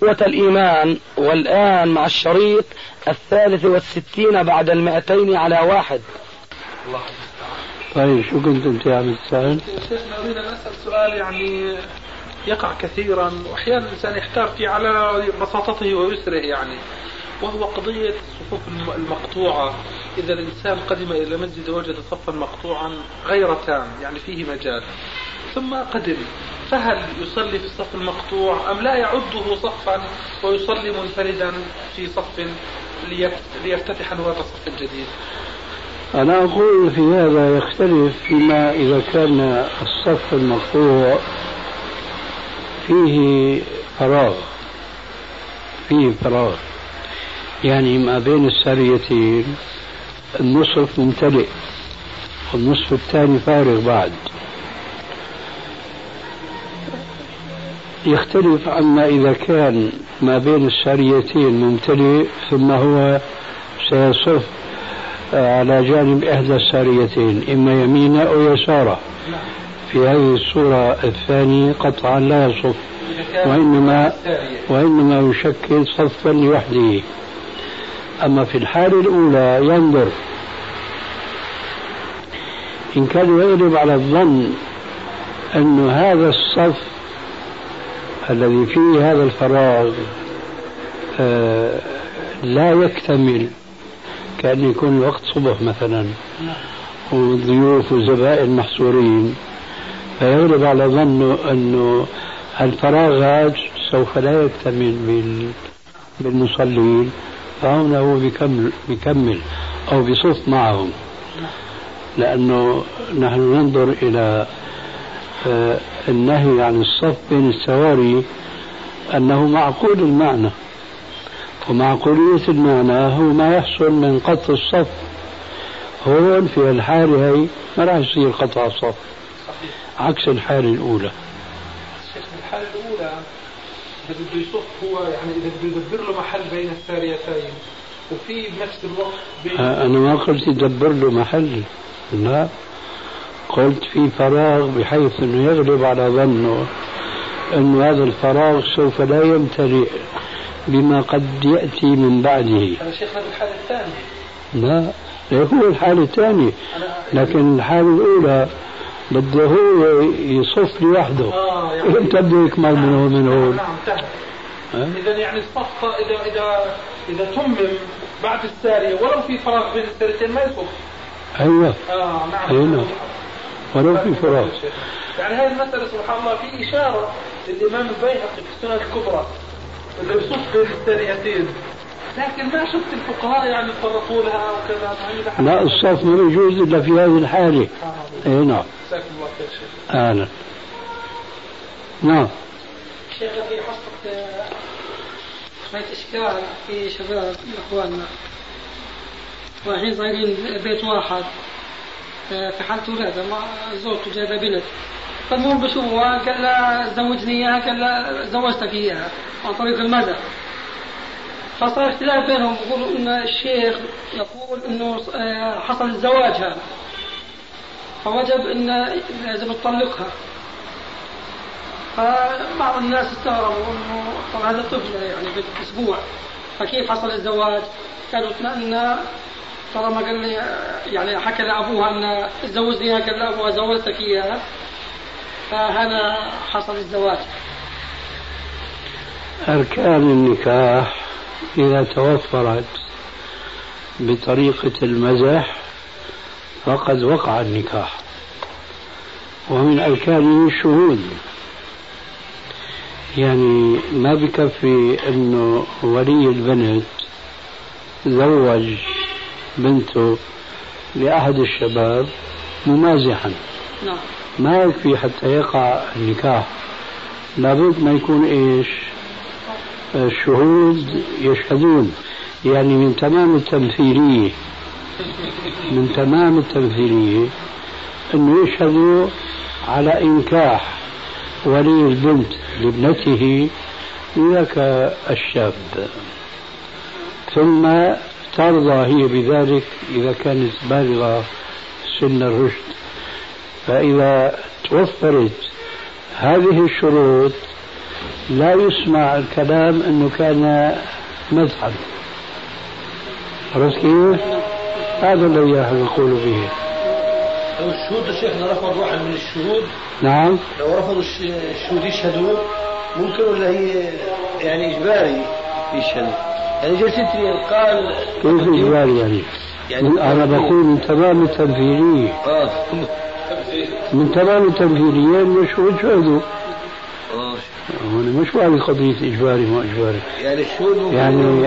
قوة الإيمان والآن مع الشريط الثالث والستين بعد المائتين على واحد. الله طيب شو كنت أنت عم تسأل؟ شيخنا اريد أن أسأل سؤال يعني يقع كثيرا واحيانا الإنسان يحتار فيه على بساطته ويسره يعني وهو قضية الصفوف المقطوعة. إذا الإنسان قدم إلى المسجد وجد صفا مقطوعا غير تام يعني فيه مجال. ثم قدم فهل يصلي في الصف المقطوع أم لا يعده صفا ويصلي منفردا في صف ليفتتح هذا الصف الجديد أنا أقول في هذا يختلف فيما إذا كان الصف المقطوع فيه فراغ فيه فراغ. يعني ما بين الساريتين النصف ممتلئ والنصف الثاني فارغ بعد. يختلف عما إذا كان ما بين الساريتين ممتلئ ثم هو سيصف على جانب إحدى الساريتين إما يمينه أو يساره. في هذه الصورة الثانية قطعا لا يصف وإنما وإنما يشكل صفا لوحده. أما في الحالة الأولى ينظر. إن كان يغلب على الظن أن هذا الصف الذي فيه هذا الفراغ آه لا يكتمل. كأن يكون الوقت صبح مثلا والضيوف والزبائن محصورين. فيغلب على ظنه أنه الفراغ هذا سوف لا يكتمل بالمصلين. فهنا هو بيكمل, بيكمل أو بيصف معهم. لأنه نحن ننظر إلى النهي عن الصف بين السواري أنه معقول المعنى ومعقولية المعنى هو ما يحصل من قطع الصف هون في الحالة هي ما راح يصير قطع الصف عكس الحالة الأولى. الحالة الأولى إذا بده يصف هو يعني إذا بده يدبر له محل بين الساريتين وفي بنفس الوقت بين أنا ما قلت يدبر له محل لا. قلت في فراغ بحيث أنه يغلب على ظنه أن هذا الفراغ سوف لا يمتلئ بما قد يأتي من بعده. هذا شيخنا بالحالة الثانية. لا هو الحالة الثانية. لكن الحالة الأولى بده هو يصف لوحده. آه يعني إمتى بده يكمل من هون من هون. نعم انتهى إذا يعني الصف إذا إذا إذا تمم بعد السارية ولو في فراغ بين الساريتين ما يصف. أيوه. آه نعم. نعم ولو في فراغ. يعني هذه المسألة سبحان الله في إشارة للإمام البيهقي في السنن الكبرى اللي يصف بين الساريتين لكن ما شفت الفقهاء يعني يتطرقوا لها وكذا لا الصف ما يجوز إلا في هذه الحالة. اي نعم. جزاكم الله خير شيخ. أهلا. نعم. شيخ في حصة شوية إشكال في شباب إخواننا. رايحين صايرين بيت واحد. في حالة ولادة زوجته جايبة بنت. فالمهم بشوفها قال لها زوجني إياها قال لها زوجتك إياها. عن طريق المدى. فصار اختلاف بينهم. يقولوا إن الشيخ يقول إنه آه، حصل الزواج هذا فوجب إن لازم تطلقها فبعض الناس استغربوا إنه طبعا هذا طفل يعني باسبوع فكيف حصل الزواج؟ كانوا اطمئنا طالما قال لي يعني حكى لأبوها أن تزوجني قال لابوها زوجتك اياها فهنا حصل الزواج. أركان النكاح إذا توفرت بطريقة المزح فقد وقع النكاح ومن أركانه الشهود. يعني ما بكفي أنه ولي البنت زوج بنته لأحد الشباب ممازحا. نعم. ما يكفي حتى يقع النكاح. لابد ما يكون إيش؟ الشهود يشهدون. يعني من تمام التمثيلية. من تمام التمثيلية أنه يشهدوا على إنكاح ولي البنت لابنته ذاك الشاب. ثم ترضى هي بذلك إذا كانت بالغة سن الرشد. فإذا توفرت هذه الشروط لا يسمع الكلام أنه كان مذهب. عرفت كيف؟ هذا الذي نحن نقول به. لو الشهود شيخنا رفض واحد من الشهود نعم. لو رفضوا الشهود يشهدوا ممكن ولا هي يعني اجباري يشهدوا يعني جلستني قال كيف اجباري يعني؟ يعني أنا بقول من تمام التمثيليه آه. من تمام إنه الشهود شهدوا آه. هون مش هذه قضية إجباري ما إجباري. يعني الشهود يعني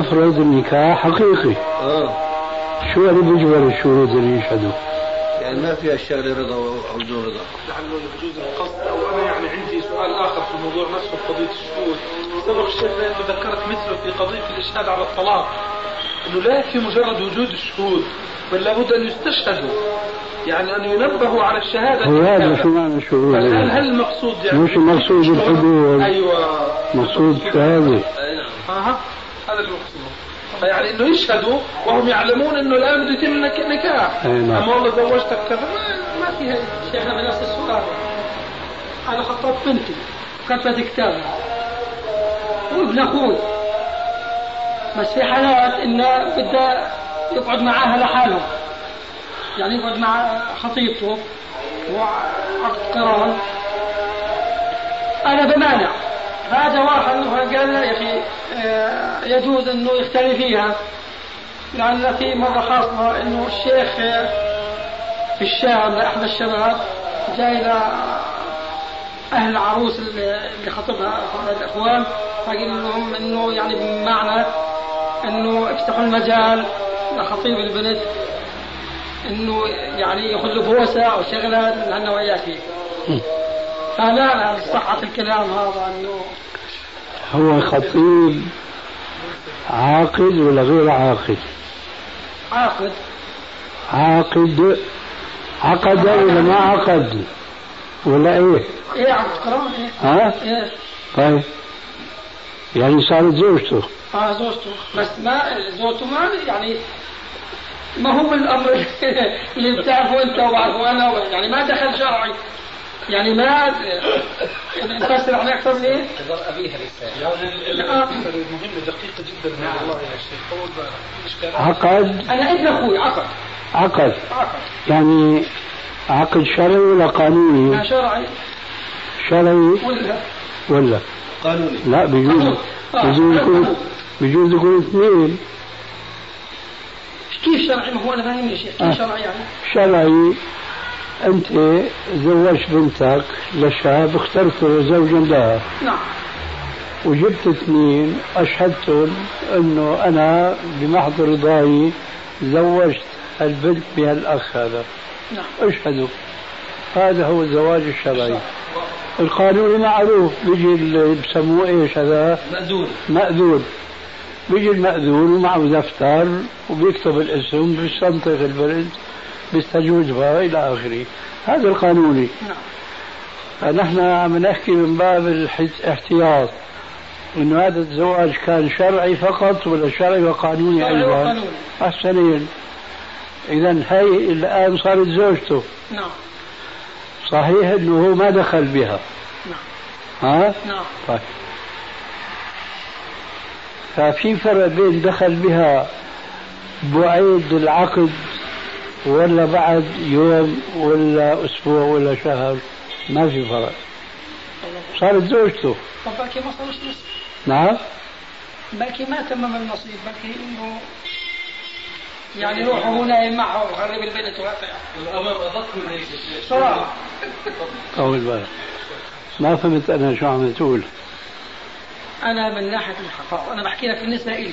أفرض النكاح حقيقي. آه. شو اللي بيجبر الشهود اللي يشهدوا؟ يعني ما فيها الشغله رضا أو بدون رضا. لعله يجوز القصد أو أنا يعني عندي سؤال آخر في الموضوع نفسه في قضية الشهود. سبق الشيخ انه ذكرت مثله في قضية الإشهاد على الطلاق إنه لا يكفي مجرد وجود الشهود بل لابد أن يستشهدوا. يعني أن ينبهوا على الشهادة. هو هذا شو معنى الشهود؟ هل هل المقصود يعني مش المقصود الحدود؟ أيوه. مقصود الشهادة. أها. هذا المقصود. فيعني إنه يشهدوا وهم يعلمون إنه الآن بده يتم نكاح. نعم. أما والله زوجتك كذا ما- ما فيها شيخنا في نفس السؤال أنا خطبت بنتي. كتبت كتابها وابن أخوي. بس في حالات إنه بده يقعد معاها لحاله. يعني يقعد مع خطيبته. وعقد قران أنا بمانع. هذا واحد قال لي يا أخي آه، يجوز إنه يختلي فيها. لأن في مرة حاصلة إنه الشيخ آه، في الشام لأحد الشباب جاي أهل العروس اللي خطبها أحد الإخوان فقال لهم إنه يعني بمعنى إنه افتحوا المجال لخطيب البنت إنه يعني ياخذ له بوسة أو شغلة لأنه وياك فلا صحة الكلام هذا إنه هو خطيب عاقد ولا غير عاقد؟ عاقد عاقد عقد ولا ما عقد؟ ولا إيه؟ عقد قران إيه ها؟ إيه طيب يعني صارت زوجته آه زوجته بس ما زوجته ما يعني ما هو الأمر اللي بتعرفه أنت وبعرفه أنا يعني ما دخل شرعي يعني ما نفسر عليه أكثر من إيه؟ يعني الأمثلة المهمة دقيقة جدا والله يا شيخ. عقد أنا ابن أخوي عقد عقد عقد يعني عقد شرعي ولا قانوني؟ شرعي. شرعي. ولا. ولا. قانوني. لا بيجوز بيجوز يكون بيجوز يكون اثنين. كيف شرعي؟ ما هو أنا فاهمني يا شيخ. آه. كيف شرعي يعني؟ شرعي. أنت زوجت بنتك لشاب اخترت زوجا لها. نعم. وجبت اثنين أشهدتهم إنه أنا بمحض رضاي زوجت البنت بهالأخ هذا. نعم. أشهدوا. هذا هو الزواج الشرعي. القانوني معروف بيجي اللي بسموه إيش هذا؟ مأذون. مأذون. بيجي المأذون ومعه دفتر وبيكتب الاسم بيستنطق البنت بيستجوزها إلى آخره. هذا القانوني نعم. فنحن عم نحكي من باب الاحتياط. إنه هذا الزواج كان شرعي فقط ولا شرعي وقانوني أيضا. أحسنين. اذا هي الآن صارت زوجته. نعم. صحيح إنه هو ما دخل بها. نعم. ها؟ نعم. طيب. ففي فرق بين دخل بها بعيد العقد ولا بعد يوم ولا أسبوع ولا شهر ما في فرق. صارت زوجته. طب باكي ما صارش نصف نعم. باكي ما تمم النصيب باكي إنه يعني روحه هو نايم معه وخرب البنت وهكذا الأمر أدق من هيك صراحة. طول بالك ما فهمت أنا شو عم تقول. أنا من ناحية الخطأ وأنا بحكي لك بالنسبة إلي.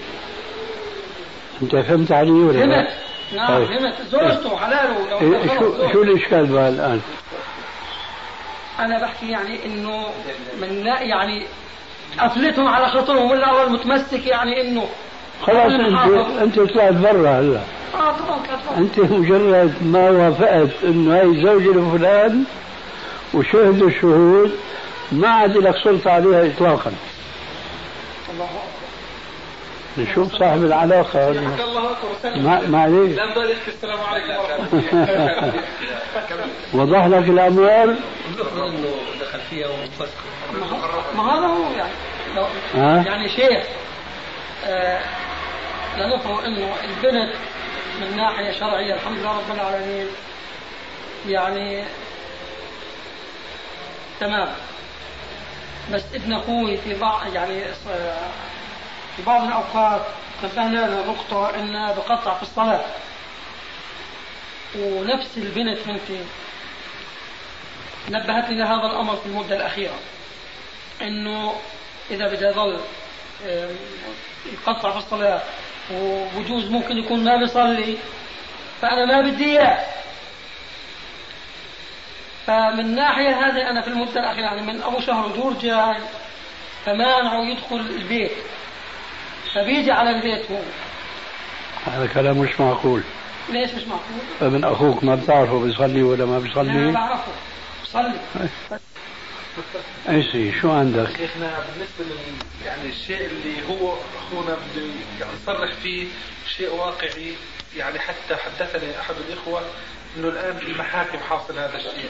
أنت فهمت علي ولا لا؟ فهمت. نعم طيب. فهمت زوجته حلاله لو إيه، شو. شو الاشكال بقى الآن؟ أنا بحكي يعني إنه من يعني قفلتهم على خطرهم ولا أول متمسك يعني إنه خلاص انت أنت طلعت برا هلا آه طبعا أنت مجرد ما وافقت إنه هي زوجة لفلان وشهدوا الشهود ما عاد لك سلطة عليها اطلاقا الله أكبر نشوف صاحب العلاقة. ما معليش السلام عليكم الله وضح لك الأموال. دخل فيها ما هذا هو يعني؟ يعني شيخ آه لنفرض إنه البنت من ناحية شرعية الحمد لله رب العالمين يعني تمام. بس ابن أخوي في بعض يعني آه، في بعض الأوقات نبهنا لنقطه انه بقطع في الصلاة. ونفس البنت بنتي نبهتني لهذا الأمر في المدة الأخيرة إنه إذا بده يظل يقطع في الصلاة وبجوز ممكن يكون ما بيصلي فأنا ما بدي إياه. فمن ناحية هذه أنا في المدة الأخيرة يعني من ابو شهر دور جاي فمانعه يدخل البيت. فبيجي على البيت هو. هذا كلام مش معقول. ليش مش معقول؟ ابن أخوك ما بتعرفه بيصلي ولا ما أنا بيصلي بعرفه. بصلي إيش شو عندك؟ شيخنا بالنسبة لل يعني الشيء اللي هو أخونا بده يعني يصرح فيه شيء واقعي يعني حتى حدثني أحد الإخوة إنه الآن في المحاكم حاصل هذا الشيء.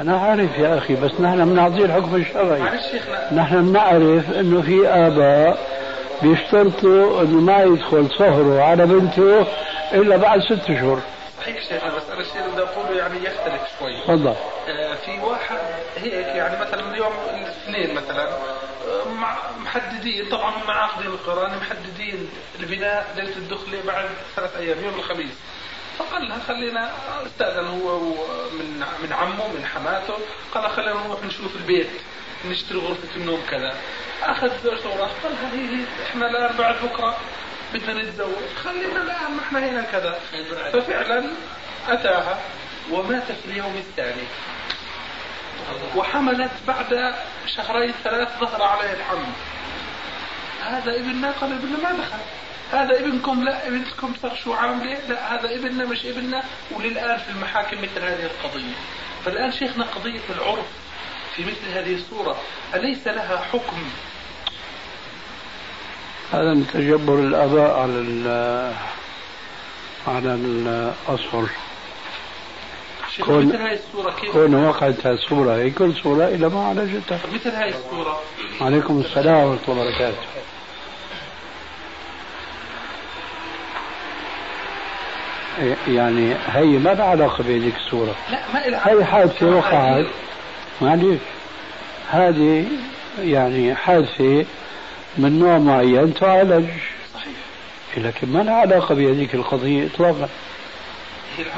أنا عارف يا أخي بس نحن بنعطيه الحكم الشرعي. معلش شيخنا. نحن بنعرف إنه في آباء بيشترطوا إنه ما يدخل صهره على بنته إلا بعد ست اشهر صحيح شيخنا بس أنا الشيء اللي بدي أقوله يعني يختلف شوي. تفضل. آه، في واحد هيك يعني مثلا اليوم الاثنين مثلا آه، مع محددين طبعا هم عاقدين القران محددين البناء ليلة الدخلة بعد ثلاث أيام يوم الخميس. فقال لها خلينا استأذن هو من من عمه من حماته قال خلينا نروح نشوف البيت. نشتري غرفة النوم كذا. أخذ زوجته وراح قال هي إحنا الان بعد بكره بدنا نتزوج خلينا الآن ما إحنا هنا كذا. ففعلا أتاها ومات في اليوم الثاني. وحملت بعد شهرين ثلاث ظهر عليه الحمل. هذا ابننا قال ابننا ما دخل. هذا ابنكم لا ابنكم صار شو عامله لا هذا ابننا مش ابننا وللآن في المحاكم مثل هذه القضية. فالآن شيخنا قضية العرف. في مثل هذه الصورة أليس لها حكم؟ هذا من تجبر الأباء على ال- على شيخ كون- مثل كيف؟ كون وقعت الصورة هي كل صورة إلى ما عالجتها مثل هذه الصورة؟ عليكم السلام ورحمة الله وبركاته. يعني هي ما لها علاقة بهذيك الصورة. لا ما لها هي حادثة وقعت. معلش هذه يعني حادثة من نوع معين تعالج. صحيح لكن ما لها علاقة بهذيك القضية إطلاقا.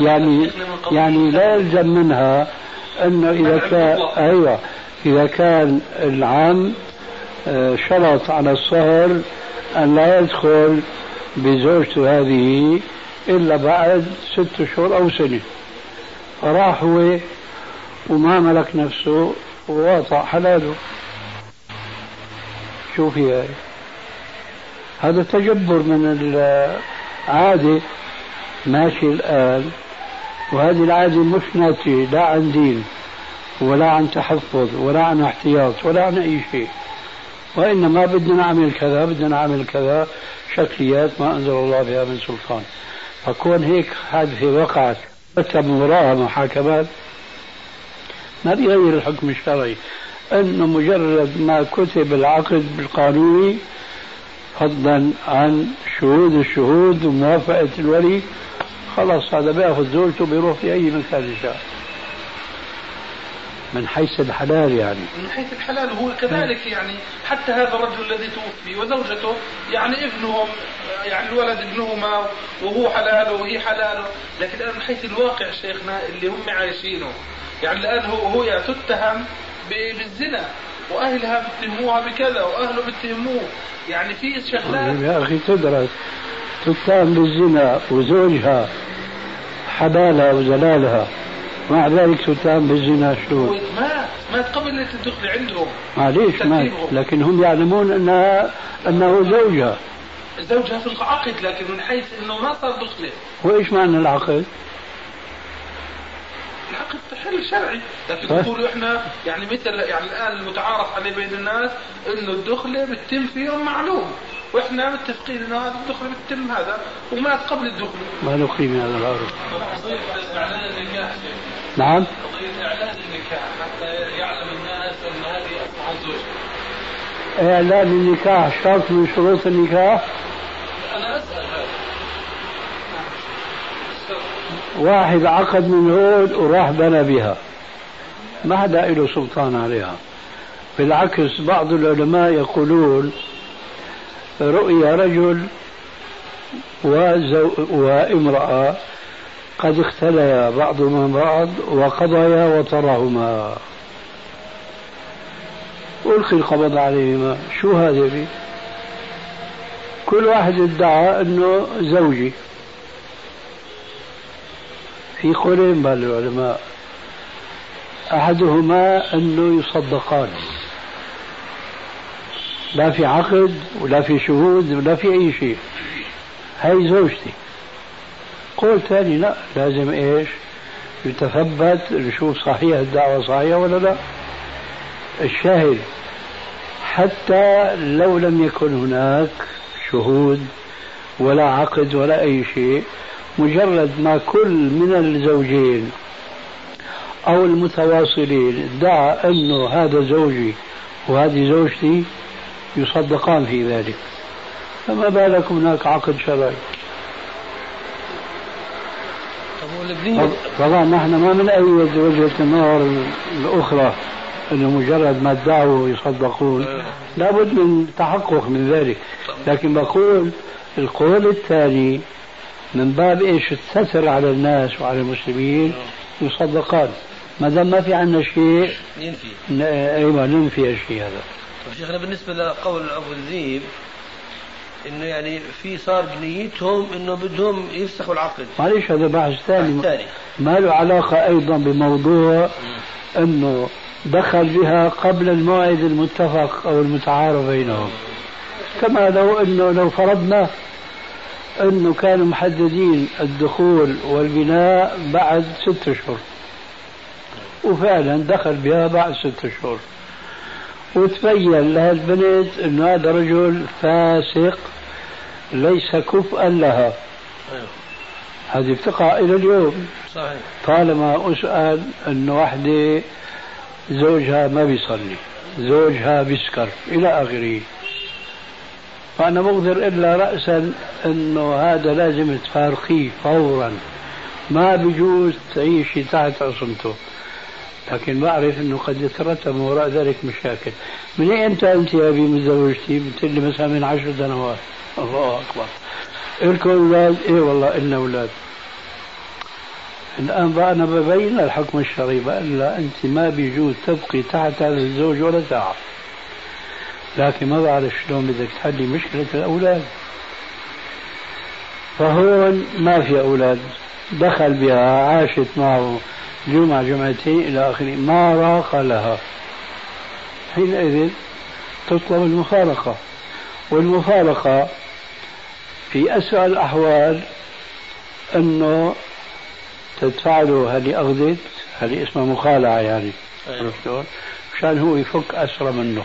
يعني يعني لا يلزم منها انه إذا منع كان. أيوه. إذا كان العام آه، شرط على الصهر أن لا يدخل بزوجته هذه إلا بعد ست اشهر أو سنة. فراح هو وما ملك نفسه وواطع حلاله. شو في هاي هذا تجبر من العادة. ماشي الآن وهذه العادة مش ناتجة لا عن دين ولا عن تحفظ ولا عن احتياط ولا عن أي شيء. وإنما بدنا نعمل كذا بدنا نعمل كذا شكليات ما أنزل الله بها من سلطان. فكون هيك حادثة وقعت رتب وراها محاكمات ما بيغير الحكم الشرعي. انه مجرد ما كتب العقد بالقانوني فضلا عن شهود الشهود وموافقة الولي خلاص هذا بياخذ زوجته بيروح في أي مكان شاء من حيث الحلال يعني. من حيث الحلال هو كذلك يعني حتى هذا الرجل الذي توفي وزوجته يعني ابنهم يعني الولد ابنهما وهو حلاله وهي حلاله. لكن من حيث الواقع شيخنا اللي هم عايشينه يعني الآن هو يعني تتهم بالزنا وأهلها بيتهموها بكذا وأهله بيتهموه يعني في شغلات يا أخي تدرس تتهم بالزنا وزوجها حلالها وزلالها مع ذلك تتهم بالزنا شو مات مات قبل ليله الدخل عندهم معليش ما ترتيبهم. لكن هم يعلمون انها أنه زوجها زوجها في العقد لكن من حيث إنه ما صار دخلة. وإيش معنى العقد؟ العقد تحل شرعي لكن تقولوا إحنا يعني مثل يعني الآن المتعارف عليه بين الناس إنه الدخله بتتم في يوم معلوم. وإحنا متفقين إنه هذا الدخله بتتم هذا ومات قبل الدخله ما له قيمه هذا العرف إعلان النكاح نعم. قضية إعلان النكاح حتى يعلم الناس إن هذه اصبحت زوجته إعلان النكاح شرط من شروط النكاح أنا اسال هذا واحد عقد من هون وراح بنى بها ما حدا له سلطان عليها. بالعكس بعض العلماء يقولون رؤيا رجل وزو وامرأة قد اختليا بعضهما بعض وقضيا وطرهما ألقي القبض عليهما. شو هذا بي كل واحد ادعى أنه زوجي. في قولين بين العلماء. أحدهما أنه يصدقان. لا في عقد ولا في شهود ولا في أي شيء. هاي زوجتي. قول ثاني لا لازم إيش؟ يتثبت نشوف صحيح الدعوة صحيحة ولا لا. الشاهد حتى لو لم يكن هناك شهود ولا عقد ولا أي شيء مجرد ما كل من الزوجين أو المتواصلين ادعى أنه هذا زوجي وهذه زوجتي يصدقان في ذلك. فما بالك هناك عقد شرعي؟ طبعا نحن ما بنأيد وجهة النظر الأخرى أنه مجرد ما ادعوا يصدقون. لابد من تحقق من ذلك. لكن بقول القول الثاني من باب إيش؟ الستر على الناس وعلى المسلمين يصدقان ما دام ما في عندنا شيء ينفي. أيوه ننفي الشيء هذا. طيب شيخنا بالنسبة لقول أبو الذيب إنه يعني في صار بنيتهم إنه بدهم يفسخوا العقد. معلش هذا بحث ثاني. ثاني. ما له علاقة أيضا بموضوع إنه دخل بها قبل الموعد المتفق أو المتعارف بينهم. كما لو إنه لو فرضنا إنه كانوا محددين الدخول والبناء بعد ست اشهر وفعلا دخل بها بعد ست اشهر وتبين لهالبنت إنه هذا رجل فاسق ليس كفءا لها. هذه بتقع إلى اليوم. صحيح. طالما أسأل انه وحدة زوجها ما بيصلي زوجها بيسكر إلى آخره. فأنا بقدر إلا رأسا أنه هذا لازم تفارقيه فورا. ما بجوز تعيشي تحت عصمته. لكن بعرف إنه قد يترتب وراء ذلك مشاكل. من إمتى أنت يا أبي متزوجتي؟ قلت لي مثلا من عشر سنوات. الله أكبر. الكم أولاد؟ إيه والله النا أولاد. الآن بقى أنا ببين الحكم الشرعي بقول أنت ما بيجوز تبقي تحت هذا الزوج ولا ساعه لكن ما بعرف شلون بدك تحلي مشكلة الأولاد. فهون ما في أولاد. دخل بها عاشت معه جمعة جمعتين إلى آخره. ما راق لها. حينئذ تطلب المفارقة. والمفارقة في أسوأ الأحوال أنه تدفع له هذه أخذت هذه اسمها مخالعة يعني. أيوة. عرفتوا مشان هو يفك أسرى منه.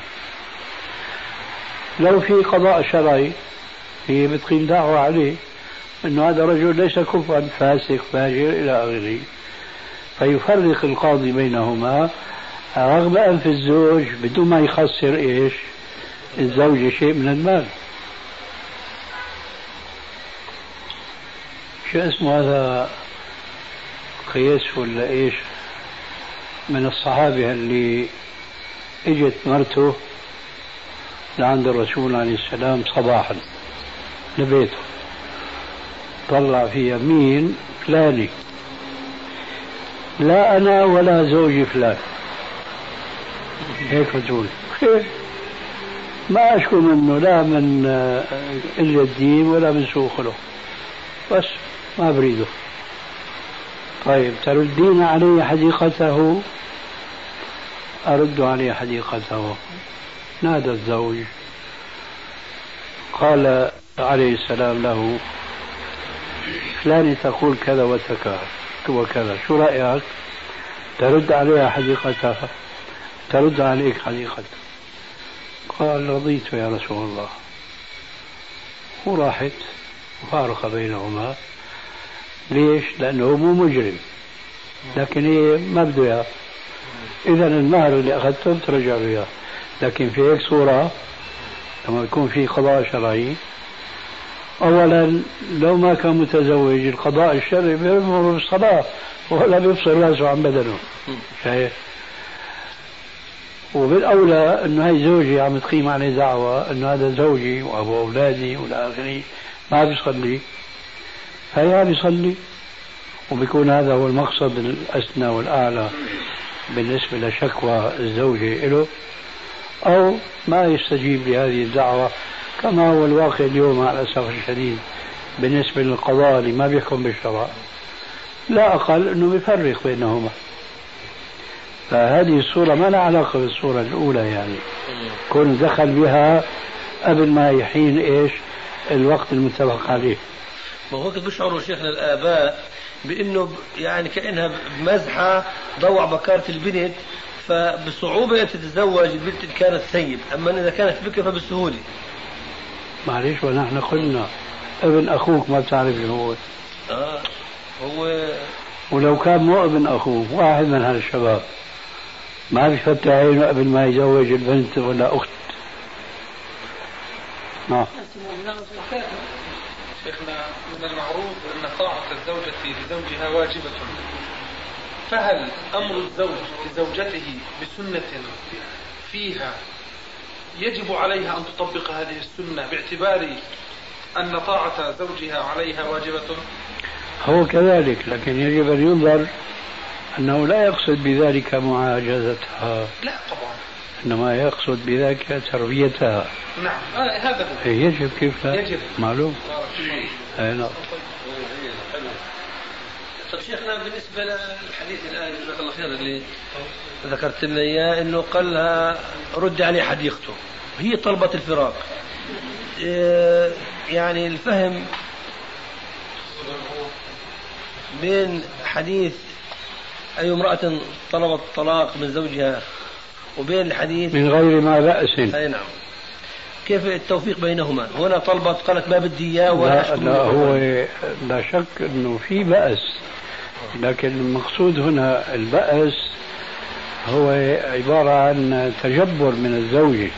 لو في قضاء شرعي هي بتقيم دعوة عليه أنه هذا رجل ليس كفوا فاسق فاجر إلى آخره. فيفرق القاضي بينهما رغم أنف الزوج بدون ما يخسر إيش؟ الزوجة شيء من المال. شو اسمه هذا؟ قياس ولا إيش؟ من الصحابة اللي إجت مرته. لعند الرسول عليه السلام صباحا. لبيته طلع في يمين فلاني. لا أنا ولا زوجي فلان. هيك بتقول ما أشكو منه لا من قلة الدين ولا من سوء خلق. بس ما بريده طيب تردين علي حديقته؟ أرد عليه حديقته. نادى الزوج. قال عليه السلام له فلانة تقول كذا وكذا شو رأيك؟ ترد عليها حديقتها ترد عليك حديقتها. قال رضيت يا رسول الله. وراحت وفارق بينهما. ليش؟ لأنه مو مجرم. لكن هي ما بده إذا المهر اللي أخذته ترجع له إياه لكن في هيك صورة لما يكون في قضاء شرعي أولا لو ما كان متزوج القضاء الشرعي بيمر بالصلاة ولا بيفصل رأسه عن بدنه. شايف؟ وبالأولى إنه هي زوجي عم تقيم عليه دعوة إنه هذا زوجي وأبو أولادي وإلى آخره ما بيصلي. فهي بيصلي وبيكون هذا هو المقصد الأسنى والأعلى بالنسبة لشكوى الزوجة له أو ما يستجيب لهذه الدعوة كما هو الواقع اليوم مع الاسف الشديد بالنسبة للقضاء اللي ما بيحكم بالشرع. لا أقل إنه بيفرق بينهما. فهذه الصورة ما لها علاقة بالصورة الأولى يعني. كون دخل بها قبل ما يحين إيش؟ الوقت المتفق عليه. ما هو بيشعروا شيخنا الآباء بأنه يعني كأنها بمزحة ضوع بكارة البنت فبصعوبة أن تتزوج البنت إن كانت ثيب أما إذا كانت بكر فبسهولة. معلش ونحن قلنا ابن أخوك ما بتعرف هو. آه هو ولو كان مو ابن أخوه واحد من هالشباب. ما بيفتح عينه قبل ما يزوج البنت ولا أخت. نعم. شيخنا من المعروف أن طاعة الزوجة لزوجها واجبة. فهل أمر الزوج لزوجته بسنة فيها يجب عليها أن تطبق هذه السنة باعتبار أن طاعة زوجها عليها واجبة؟ هو كذلك لكن يجب أن ينظر أنه لا يقصد بذلك معاجزتها. لا طبعا. إنما يقصد بذلك تربيتها. نعم. آه هذا هو. إيه، يجب كيف لا؟ يجب. معلوم؟ أي نعم. طيب شيخنا بالنسبة للحديث الآن جزاك الله خير اللي ذكرت لنا إياه إنه قال لها رد عليه حديقته هي طلبت الفراق. إيه، يعني الفهم بين حديث أي امرأة طلبت الطلاق من زوجها وبين الحديث من غير ما بأس. أي نعم. كيف التوفيق بينهما؟ هنا طلبت قالت ما بدي إياه ولا لا, لا هو لا شك أنه في بأس. لكن المقصود هنا البأس هو عبارة عن تجبر من الزوجة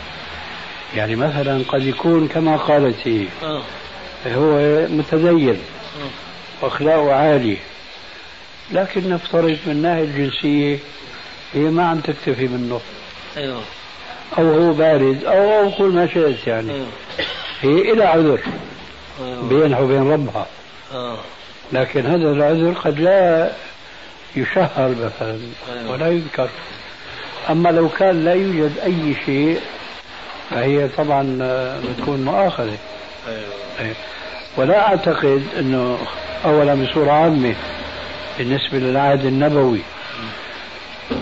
يعني مثلا قد يكون كما قالت هي آه. هو متدين آه. وأخلاقه عالي لكن نفترض من الناحية الجنسية هي ما عم تكتفي منه. أيوه. أو هو بارد أو أو كل ما شئت يعني. هي إلى عذر أيوه. بينها وبين ربها أوه. لكن هذا العذر قد لا يشهر مثلا أيوه. ولا يذكر أما لو كان لا يوجد أي شيء فهي طبعا بتكون مؤاخذة أيوه. أيوه. ولا أعتقد أنه أولا بصورة عامة بالنسبة للعهد النبوي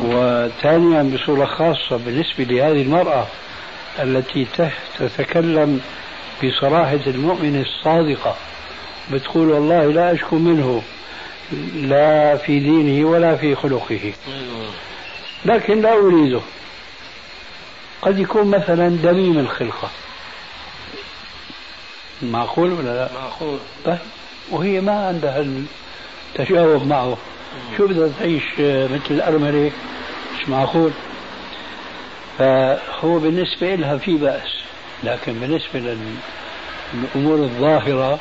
وثانيا بصورة خاصة بالنسبة لهذه المرأة التي تتكلم بصراحة المؤمن الصادقة بتقول والله لا أشكو منه لا في دينه ولا في خلقه. لكن لا أريده. قد يكون مثلا دميم الخلقة معقول ولا لا؟ معقول. وهي ما عندها تجاوب معه. شو بدها تعيش مثل الأرملة مش معقول. فهو بالنسبة لها في بأس لكن بالنسبة للأمور الظاهرة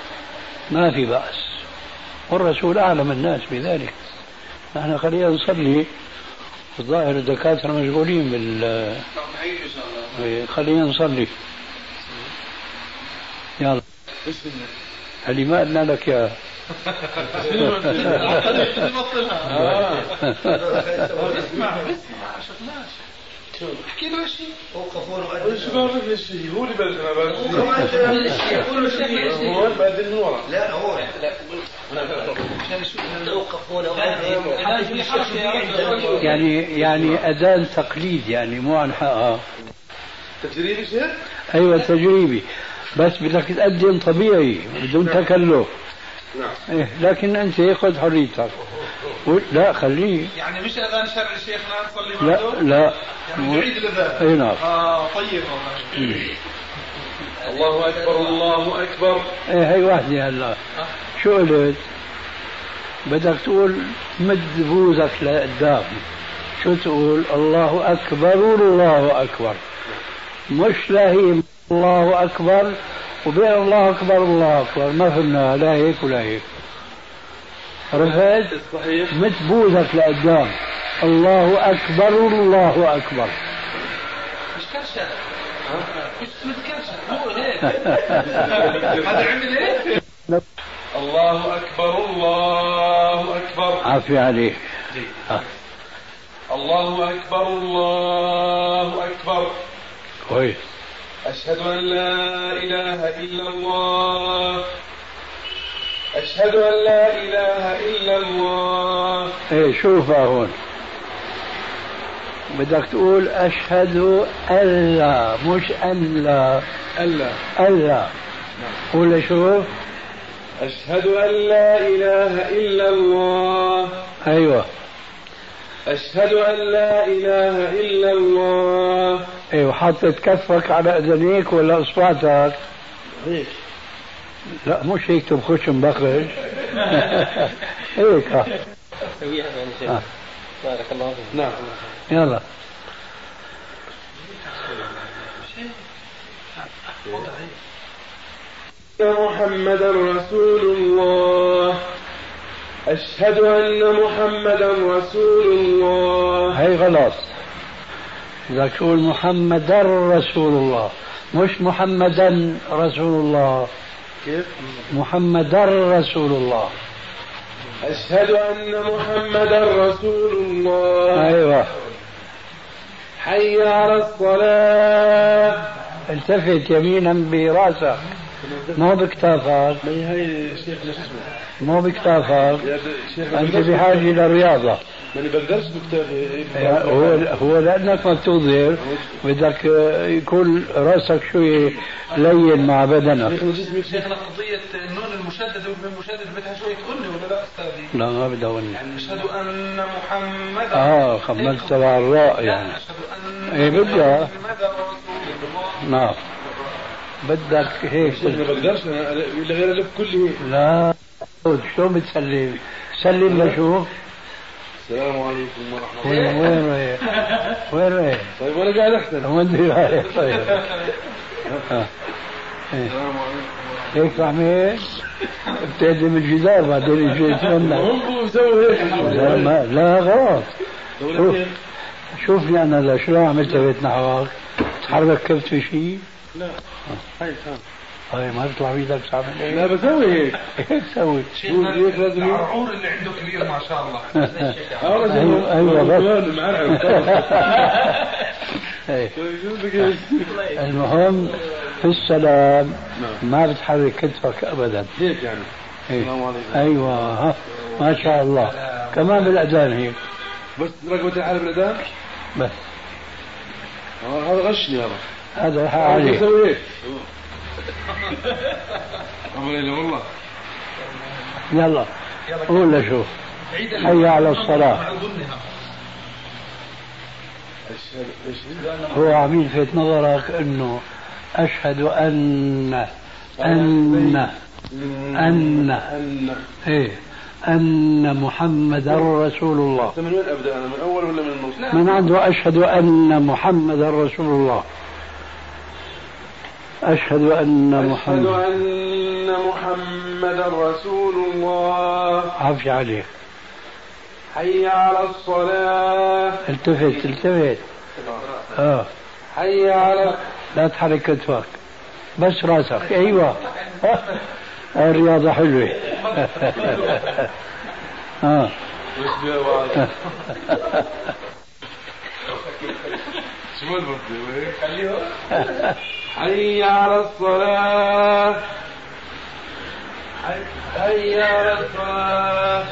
ما في بأس. والرسول أعلم الناس بذلك. نحن خلينا نصلي. الظاهر الدكاترة مشغولين بال خلينا نصلي. يلا. هل ما قلنا لك يا احكي له شيء شيء هو اللي هو لا هو يعني يعني أذان تقليد يعني مو عن حقها تجريبي شيخ؟ أيوه تجريبي. بس بدك تقدم طبيعي بدون تكلف. نعم. إيه لكن أنت خذ حريتك. لا خليه. يعني مش أذان شرعي شيخنا نصلي لا بعده لا. يعني نعيد الأذان. اي نعم. آه طيب الله أكبر الله أكبر. إيه هي واحدة هلا. شو قلت؟ بدك تقول مد بوزك لقدام. شو تقول؟ الله أكبر والله أكبر. مش لا هي الله أكبر. وبين الله أكبر والله أكبر. ما فهمنا لا هيك ولا هيك. عرفت؟ مد بوزك لقدام الله أكبر والله أكبر. مش كرشه مش متكرشة. هو هيك. هذا عمل؟ الله أكبر الله أكبر. عافية عليك. الله أكبر الله أكبر. كويس. أشهد أن لا إله إلا الله. أشهد أن لا إله إلا الله. إيه شوفها هون. بدك تقول أشهد أن لا مش أن لا. ألا أن لا. قول شوف أشهد أن لا إله إلا الله. أيوة. أشهد أن لا إله إلا الله. أيوة حطيت كفك على أذنيك ولا إصبعتك هيك. لا مش هيك. تبخش مبخش هيك ها. بارك الله فيك. نعم. يلا. محمدا رسول الله. أشهد أن محمدا رسول الله. هي غلط بدك تقول محمدا رسول الله مش محمدا رسول الله. كيف؟ محمدا رسول الله. أشهد أن محمدا رسول الله. أيوه. حي على الصلاة. التفت يمينا برأسك. مو بكتافك ما هي شيخ مو بكتافك أنت بحاجة للرياضه ماني بقدرش بكتابي هو هو لأنك ما بتظهر بدك يكون رأسك شوي لين مع بدنك. شيخنا قضية النون المشددة والميم المشددة بدها شوية غنة ولا لا أستاذي؟ لا ما بدها يعني أشهد أن محمدا آه خملت تبع الراء يعني. أشهد أن إيه بدها. محمدا رسول الله. نعم. بدك هيك. ما بقدرش إلا غير ألف كله لا. شلون بتسلم؟ سلم لشوف السلام عليكم ورحمة الله. وين رايح؟ وين رايح؟ طيب وأنا قاعد أحسن وين رايح طيب؟ آه. إيه. السلام عليكم. هيك فهمت؟ بتهدم الجدار بعدين يجي يتمنى. هم بيسووا هيك. لا لا غلط. شوف شوفني أنا لا شلون عملت بيت نحوك؟ تحرك كبت في شيء؟ لا. هاي ما بيطلع بيدك تعمل لا بسوي هيك هيك. سوي. شيخنا هيك لازم. العرعور اللي عنده كبير ما شاء الله. أيوة، أيوة، بس. إيه. المهم في السلام. ما بتحرك كتفك ابدا. هيك يعني؟ إيه. أيوه ما شاء الله. كمان بالأذان هيك بس رقبة العالم الأذان؟ بس. آه، هذا غشني هذا هذا عليه والله. يلا قول لشوف حي على الصلاة. أشهد هو عم يلفت نظرك إنه أشهد أن أن أن. أن إيه أن محمدا رسول الله. من وين أبدأ؟ أنا من أول ولا من النص؟ من عنده أشهد أن محمدا رسول الله. أشهد محمد أن محمدا رسول الله. عافية عليك. حي على الصلاة. التفت التفت. آه. حي على لا تحرك كتفك بس راسك. أيوه. الرياضة حلوة. آه. حي على الصلاة حي على الصلاة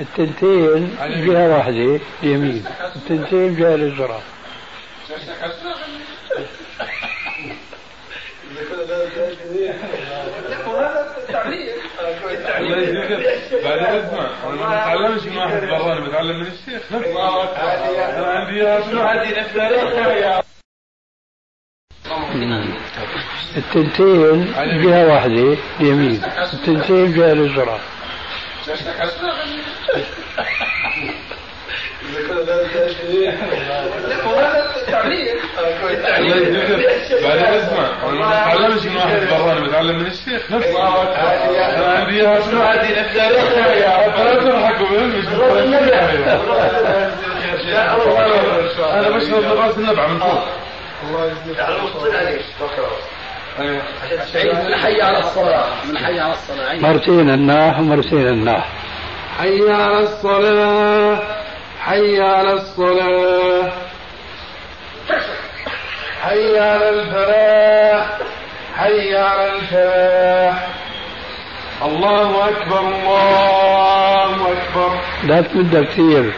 التنتين جهة واحدة يمين التنتين جهة اليسرى وهذا التعليم بعد أسمع أنا ما بتعلمش من واحد برا أنا بتعلم من الشيخ. أنا عندي شنو؟ عندي التنتين جهة واحدة يمين التنتين جهة اليسرى بعد اسمع أنا ما بتعلمش من واحد برا أنا بتعلم من الشيخ. أنا عندي شنو؟ عندي أنا تضحكوا مش أنا بشرب رأس النبع من فوق. الله يجزيك من حي على الصلاة. من حي على الصلاة. مرتين الناح ومرتين الناح. حي على الصلاة. حي على الصلاة. حي على الفلاح حي على الفلاح. الله أكبر الله أكبر. لا تمدها كثير.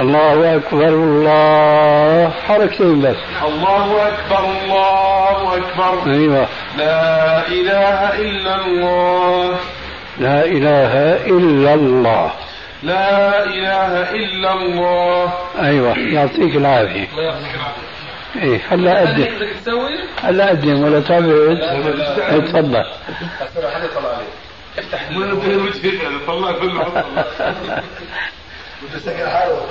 الله أكبر الله. حركتين بس. الله أكبر الله أكبر. أيوة. لا إله إلا الله. لا إله إلا الله. لا إله إلا الله. أيوة. يعطيك العافية. إيه هلا قدم هلا قدم ولا تعبت تفضل. افتح. طلع كله متسكر حاله.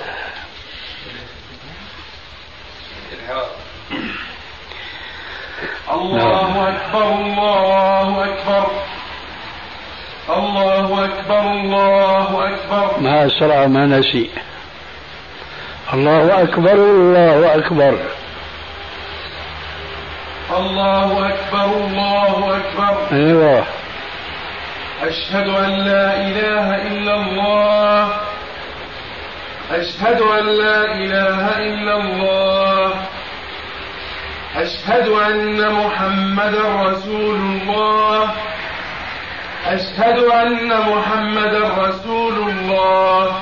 الله أكبر الله أكبر. الله أكبر الله أكبر. ما أسرع ما نسي. الله أكبر الله أكبر. الله أكبر الله أكبر. أيوة. أشهد أن لا إله إلا الله. أشهد أن لا إله إلا الله. أشهد أن محمدا رسول الله. أشهد أن محمدا رسول الله.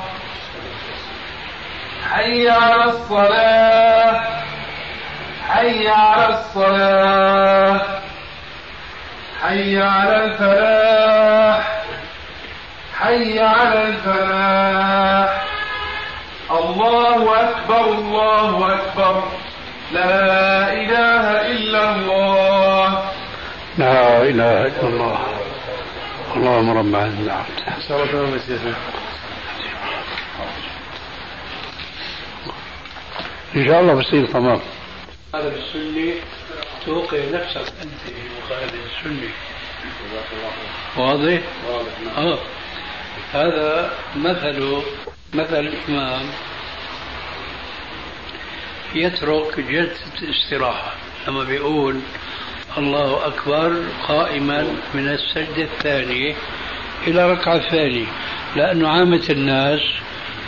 حي على الصلاة. حي على الصلاة. حي على الفلاح. حي على الفلاح. الله أكبر الله أكبر. لا إله إلا الله. لا إله إلا الله. اللهم رب العالمين إن شاء الله بصير تمام. هذا بالسنة توقع نفسك أنت في مخالفة السنة واضح؟ واضح آه. هذا مثل مثل الإمام يترك جلسة الاستراحة لما بيقول الله أكبر قائما من السجدة الثانية إلى ركعة الثانية لأنه عامة الناس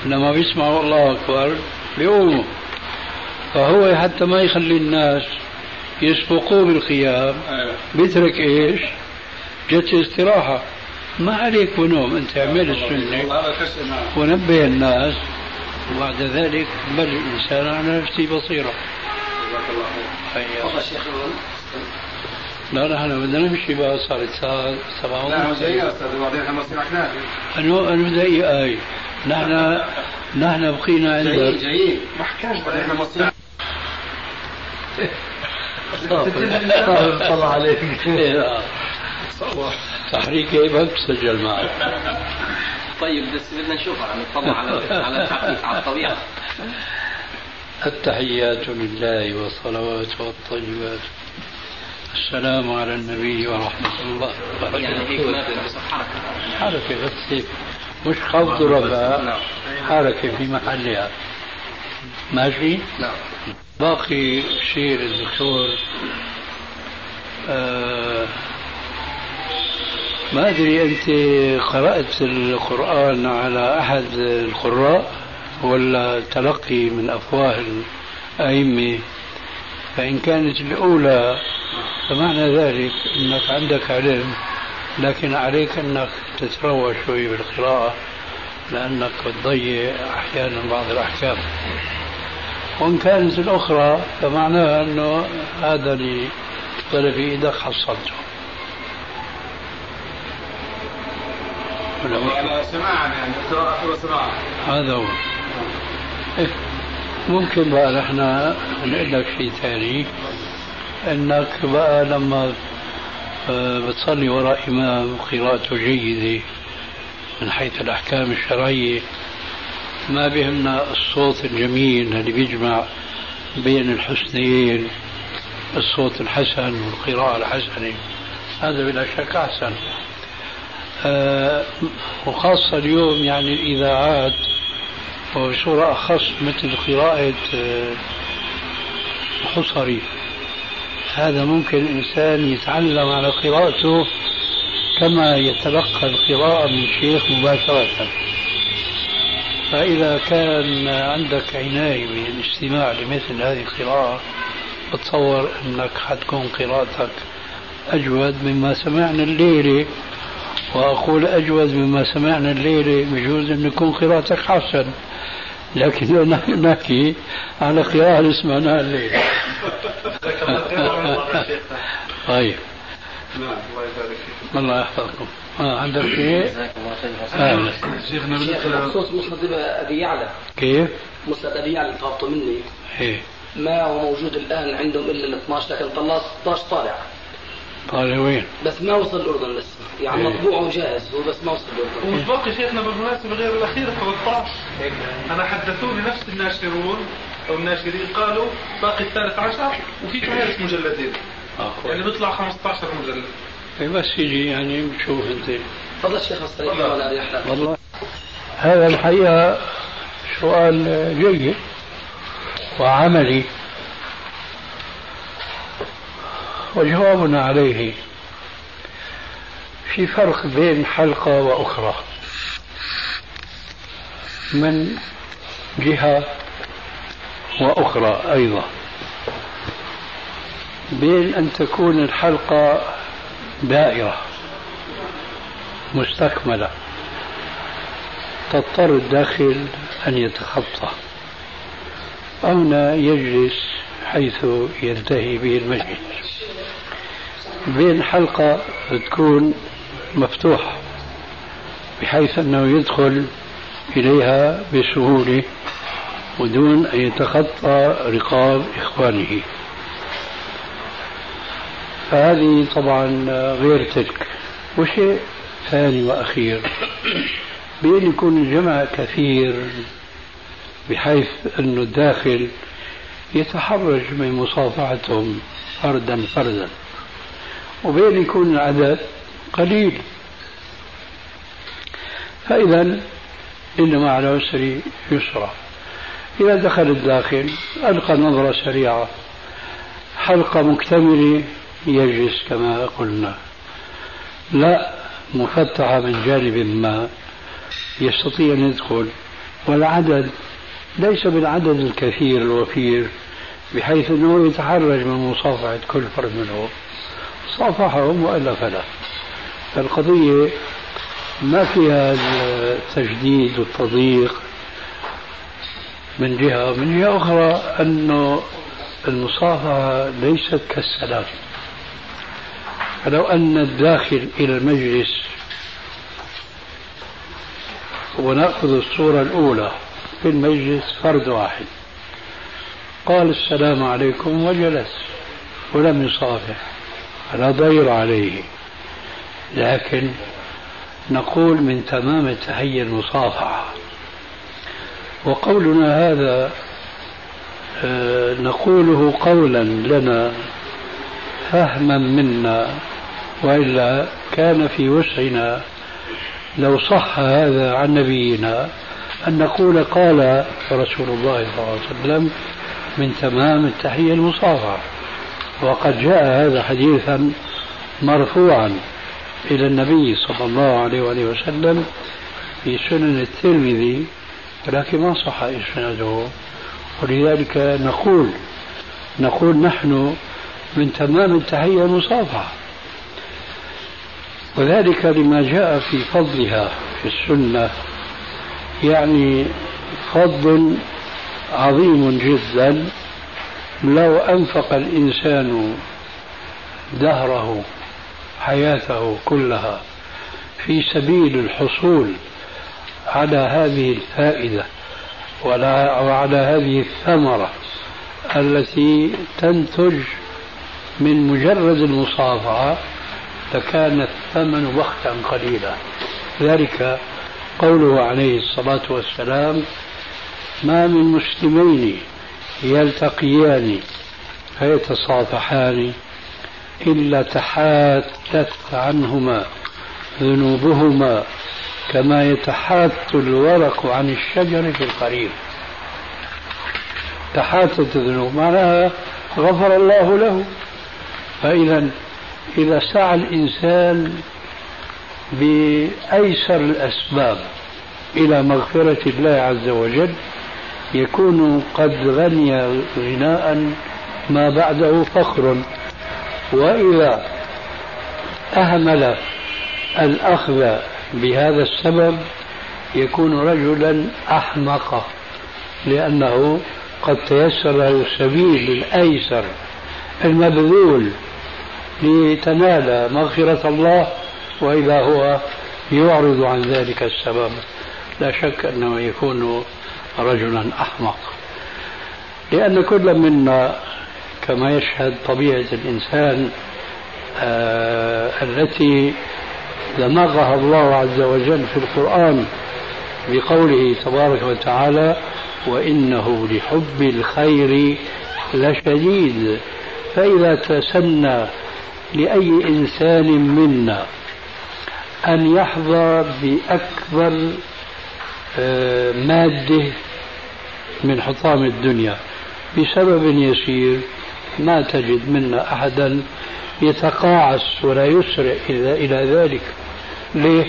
لما بيسمعوا الله أكبر بيقوموا فهو حتى ما يخلي الناس يسبقوه بالقيام بيترك إيش؟ جلسة استراحة. ما عليك ونوم أنت اعمل السنة. ونبه الناس. وبعد ذلك بل الإنسان على نفسه بصيرة. لا نحن بدنا نمشي بقى صارت ساعة سبعة لا هو جاي أستاذ بعدين إحنا بنصير أنا أنا بدي أي. آية نحن نحن بقينا عندك جايين جايين. ما حكاش بعدين إحنا بنصير طلع عليك تحريك ما بتسجل معك طيب بس بدنا نشوفها عم نطلع على على التحقيق على الطبيعه التحيات لله والصلوات والطيبات السلام على النبي ورحمة الله. يعني هيك ما بس حركه حركة بس مش خفض رفع حركة في محلها ماشي؟ نعم. باقي شيء للدكتور آه ما أدري أنت قرأت القرآن على أحد القراء ولا تلقي من أفواه الأئمة؟ فإن كانت الأولى فمعنى ذلك أنك عندك علم لكن عليك أنك تتروى شوي بالقراءة لأنك بتضيع أحيانا بعض الأحكام. وإن كانت الأخرى فمعناها أنه هذا اللي طلب في إيدك حصلته على سماعا يعني قراءة وسماعا هذا هو. إيه. ممكن بقى نحن نقول لك شيء ثاني. إنك بقى لما آه، بتصلي وراء إمام قراءته جيدة من حيث الأحكام الشرعية ما بهمنا الصوت الجميل اللي بيجمع بين الحسنين الصوت الحسن والقراءة الحسنة هذا بلا شك أحسن. آه وخاصة اليوم يعني الإذاعات وبصورة أخص مثل قراءة آه حصري. هذا ممكن الإنسان يتعلم على قراءته كما يتلقى القراءة من شيخ مباشرة. فإذا كان عندك عناية بالاستماع لمثل هذه القراءة بتصور أنك حتكون قراءتك أجود مما سمعنا الليلة وأقول أجود مما سمعنا الليلة بجوز أن يكون قراءتك حسن. لكن نحكي على قراءة اللي سمعناها الليلة طيب. نعم الله يبارك فيك الله يحفظكم. آه. عندك شيء؟ آه. شيخنا بخصوص مسند أبي يعلى. كيف؟ مسند أبي يعلى طلبته مني. إيه. ما هو موجود الآن عندهم إلا ال 12 لكن طلع 16 طالع. طالع وين؟ بس ما وصل الأردن لسه يعني إيه؟ مطبوع وجاهز هو بس ما وصل الأردن. ومش باقي شيخنا بالمناسبة غير الأخير؟ 13 أنا حدثوني نفس الناشرون أو الناشرين قالوا باقي الثالث عشر وفي كمان مجلدين. آه يعني بيطلع 15 مجلد. بس يجي يعني بتشوف أنت. تفضل شيخ والله هذا الحقيقة سؤال جيد وعملي وجوابنا عليه في فرق بين حلقة وأخرى. من جهة وأخرى أيضا. بين أن تكون الحلقة دائرة مستكملة تضطر الداخل أن يتخطى أو يجلس حيث ينتهي به المجلس. بين حلقة تكون مفتوحة بحيث أنه يدخل إليها بسهولة ودون أن يتخطى رقاب إخوانه. فهذه طبعا غير تلك. وشيء ثاني وأخير؟ بأن يكون الجمع كثير بحيث أن الداخل يتحرج من مصافحتهم فردا فردا وبين يكون العدد قليل. فإذا إن مع العسر يسرا. إذا دخل الداخل ألقى نظرة سريعة حلقة مكتملة يجلس كما قلنا. لا مفتحة من جانب ما يستطيع أن يدخل والعدد ليس بالعدد الكثير الوفير بحيث أنه يتحرج من مصافحة كل فرد منهم. صافحهم وإلا فلا. فالقضية ما فيها التجديد والتضييق من جهة ومن جهة أخرى أنه المصافحة ليست كالسلام. فلو أن الداخل إلى المجلس ونأخذ الصورة الأولى في المجلس فرد واحد. قال السلام عليكم وجلس ولم يصافح فلا ضير عليه. لكن نقول من تمام التحية المصافحة. وقولنا هذا آه، نقوله قولا لنا فهما منا. وإلا كان في وسعنا. لو صح هذا عن نبينا أن نقول قال رسول الله صلى الله عليه وسلم من تمام التحية المصافحة. وقد جاء هذا حديثا مرفوعا إلى النبي صلى الله عليه وآله وسلم في سنن الترمذي ولكن ما صح إسناده. ولذلك نقول نقول نحن من تمام التحية المصافحة. وذلك لما جاء في فضلها في السنة يعني فضل عظيم جدا. لو أنفق الإنسان دهره حياته كلها في سبيل الحصول على هذه الفائدة وعلى هذه الثمرة التي تنتج من مجرد المصافحة لكان الثمن وقتا قليلا. ذلك قوله عليه الصلاة والسلام ما من مسلمين يلتقيان فيتصافحان إلا تحاتت عنهما ذنوبهما كما يتحات الورق عن الشجر في القريب. تحاتت الذنوب معناها غفر الله له. فإذا إذا سعى الإنسان بأيسر الأسباب إلى مغفرة الله عز وجل يكون قد غني غناء ما بعده فخر. وإذا أهمل الأخذ بهذا السبب يكون رجلا أحمق لأنه قد تيسر له السبيل الأيسر المبذول لتنال مغفرة الله وإذا هو يعرض عن ذلك السبب. لا شك أنه يكون رجلا أحمق. لأن كل منا كما يشهد طبيعة الإنسان آه التي دمغها الله عز وجل في القرآن بقوله تبارك وتعالى وإنه لحب الخير لشديد فإذا تسنى لأي إنسان منا أن يحظى بأكبر آه، مادة من حطام الدنيا. بسبب يسير ما تجد منا أحدا يتقاعس ولا يسرع إلى ذلك. ليه؟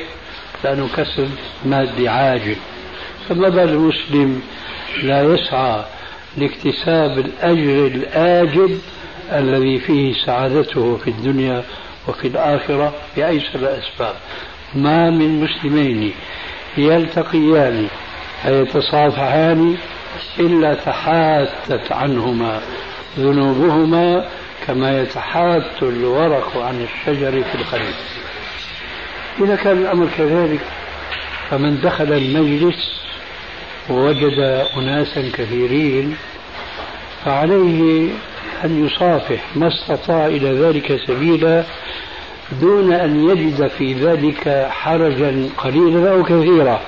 لأنه كسب مادي عاجل. فما بال المسلم لا يسعى لاكتساب الأجر الآجل الذي فيه سعادته في الدنيا وفي الآخرة بأيسر الأسباب ما من مسلمين يلتقيان فيتصافحان إلا تحاتت عنهما ذنوبهما كما يتحات الورق عن الشجر في الخريف إذا كان الأمر كذلك فمن دخل المجلس ووجد أناسا كثيرين فعليه أن يصافح ما استطاع إلى ذلك سبيلا دون أن يجد في ذلك حرجا قليلا أو كثيرا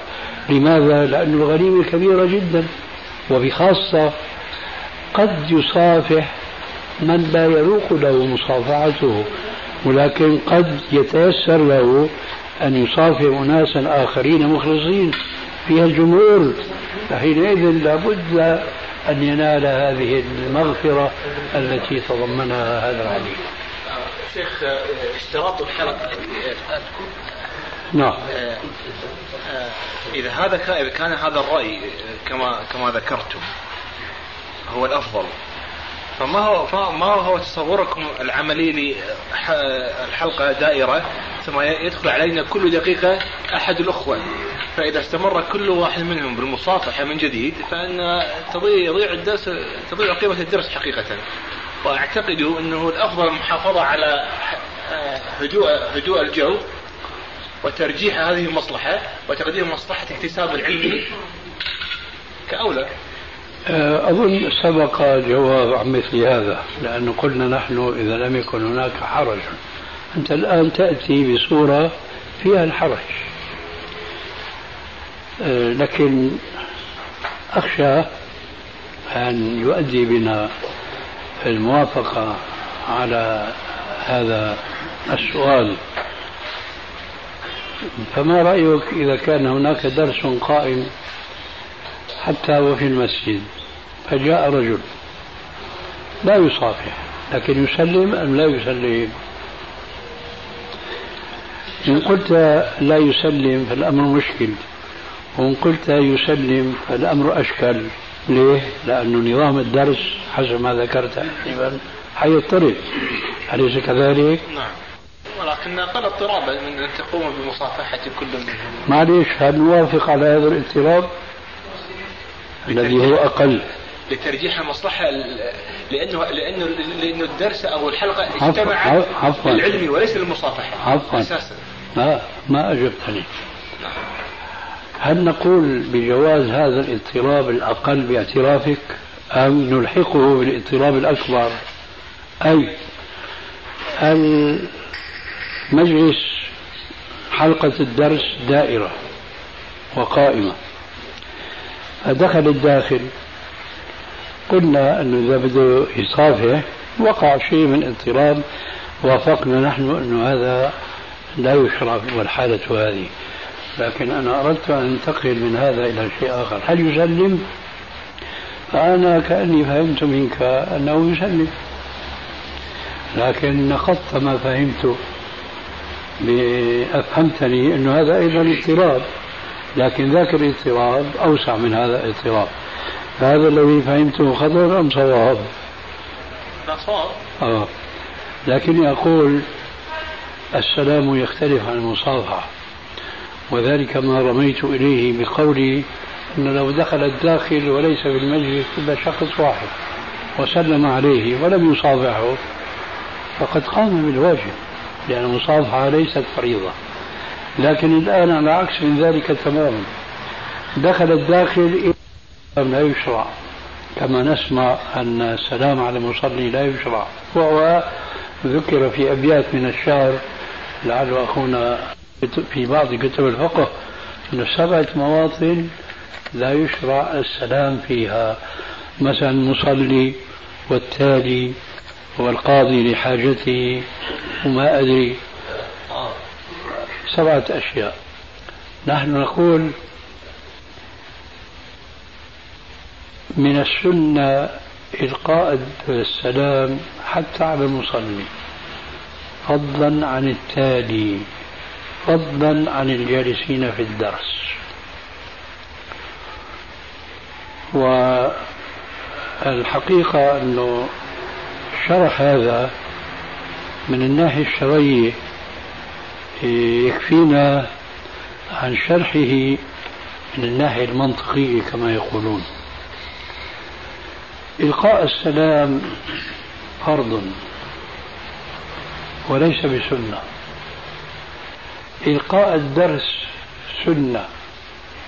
لماذا؟ لأن الغنيمة كبيرة جدا وبخاصة قد يصافح من لا يروق له مصافحته ولكن قد يتيسر له أن يصافح أناسا آخرين مخلصين فيها الجمهور فحينئذ لابد أن ينال هذه المغفرة التي تضمنها هذا الحديث شيخ اشتراط الحلقة نعم. إذا هذا إذا كان هذا الرأي كما كما ذكرتم هو الأفضل. فما هو ما هو تصوركم العملي للحلقة دائرة؟ ثم يدخل علينا كل دقيقة أحد الأخوة. فإذا استمر كل واحد منهم بالمصافحة من جديد فإن تضيع يضيع الدرس تضيع قيمة الدرس حقيقة. وأعتقد أنه الأفضل المحافظة على هدوء هدوء الجو وترجيح هذه المصلحة وتقديم مصلحة اكتساب العلم كأولى. أه، أظن سبق جواب عن مثل هذا لأنه قلنا نحن إذا لم يكن هناك حرج. أنت الآن تأتي بصورة فيها الحرج. أه، لكن أخشى أن يؤدي بنا الموافقة على هذا السؤال. فما رأيك إذا كان هناك درس قائم حتى وفي المسجد فجاء رجل لا يصافح لكن يسلم أم لا يسلم إن قلت لا يسلم فالأمر مشكل وإن قلت يسلم فالأمر أشكل ليه؟ لأنه نظام الدرس حسب ما ذكرت تقريبا حيضطرب أليس كذلك؟ نعم ولكن أقل اضطرابا من أن تقوم بمصافحة كل منهم معليش هل نوافق على هذا الاضطراب؟ الذي هو أقل. لترجيح المصلحة لأنه لأنه لأنه الدرس أو الحلقة اجتمعت عفوا للعلم وليس للمصافحة. عفوا. أساسا. ما ما أجبتني هل نقول بجواز هذا الاضطراب الأقل باعترافك أم نلحقه بالاضطراب الأكبر؟ أي المجلس حلقة الدرس دائرة وقائمة. فدخل الداخل. قلنا أنه إذا بده يصافح وقع شيء من اضطراب وافقنا نحن أنه هذا لا يشرع والحالة هذه. لكن أنا أردت أن أنتقل من هذا إلى شيء آخر. هل يسلم؟ فأنا كأني فهمت منك أنه يسلم. لكن نقضت ما فهمته أفهمتني أنه هذا أيضا اضطراب. لكن ذاك الاضطراب أوسع من هذا الاضطراب فهذا الذي فهمته خطر أم صواب؟ صواب آه. لكني أقول السلام يختلف عن المصافحة وذلك ما رميت إليه بقولي أنه لو دخل الداخل وليس في المجلس إلا شخص واحد وسلم عليه ولم يصافحه فقد قام بالواجب لأن المصافحة ليست فريضة لكن الآن على عكس من ذلك تماما. دخل الداخل لا يشرع. كما نسمع أن السلام على المصلي لا يشرع. وهو ذكر في أبيات من الشعر لعل أخونا في بعض كتب الفقه أن سبعة مواطن لا يشرع السلام فيها. مثلا المصلي والتالي والقاضي لحاجته وما أدري. سبعة أشياء. نحن نقول من السنة إلقاء السلام حتى على المصلي. فضلا عن التالي فضلا عن الجالسين في الدرس. والحقيقة أنه شرح هذا من الناحية الشرعية يكفينا عن شرحه من الناحية المنطقية كما يقولون. إلقاء السلام فرض وليس بسنة. إلقاء الدرس سنة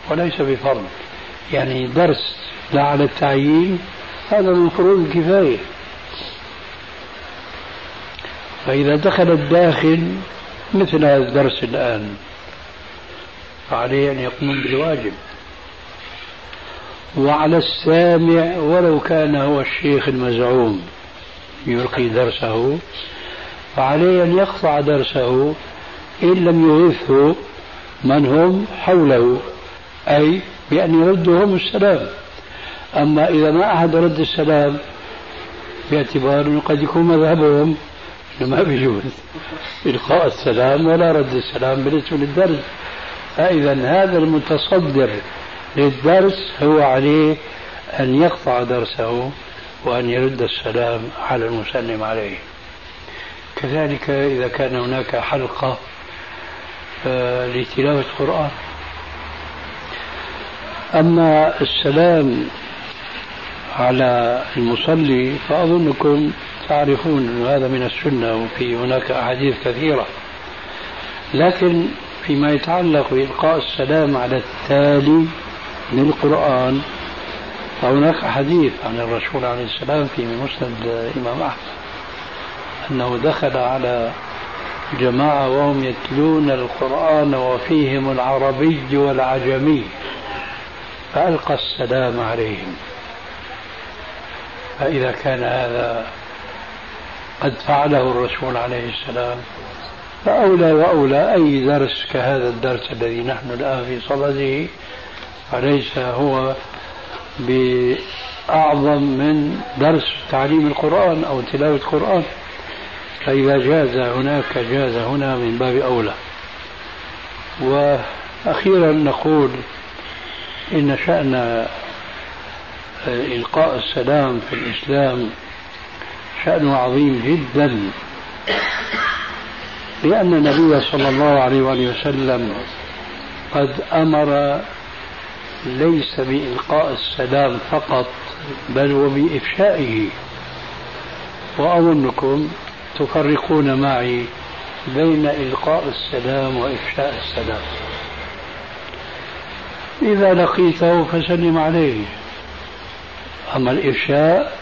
وليس بفرض. يعني درس لا على التعيين هذا من فروض الكفاية. فإذا دخل الداخل مثل هذا الدرس الآن. فعليه أن يقوم بالواجب. وعلى السامع ولو كان هو الشيخ المزعوم يلقي درسه فعليه أن يقطع درسه إن لم يغثه من هم حوله أي بأن يردوا هم السلام. أما إذا ما أحد رد السلام باعتبار أنه قد يكون مذهبهم ما بيجوز. إلقاء السلام ولا رد السلام بالنسبة للدرس. فإذا هذا المتصدر للدرس هو عليه أن يقطع درسه وأن يرد السلام على المسلم عليه. كذلك إذا كان هناك حلقة آه، لتلاوة القرآن أما السلام على المصلي فأظنكم تعرفون هذا من السنة وفي هناك أحاديث كثيرة. لكن فيما يتعلق بإلقاء السلام على التالي للقرآن فهناك حديث عن الرسول عليه السلام في مسند الإمام أحمد أنه دخل على جماعة وهم يتلون القرآن وفيهم العربي والعجمي فألقى السلام عليهم. فإذا كان هذا قد فعله الرسول عليه السلام. فأولى وأولى أي درس كهذا الدرس الذي نحن الآن في صدده. فليس هو بأعظم من درس تعليم القرآن أو تلاوة القرآن. فإذا جاز هناك جاز هنا من باب أولى. وأخيرا نقول إن شأن إلقاء السلام في الإسلام شأنه عظيم جدا. لأن النبي صلى الله عليه وآله وسلم قد أمر ليس بإلقاء السلام فقط بل وبإفشائه. وأظنكم تفرقون معي بين إلقاء السلام وإفشاء السلام. إذا لقيته فسلم عليه. أما الإفشاء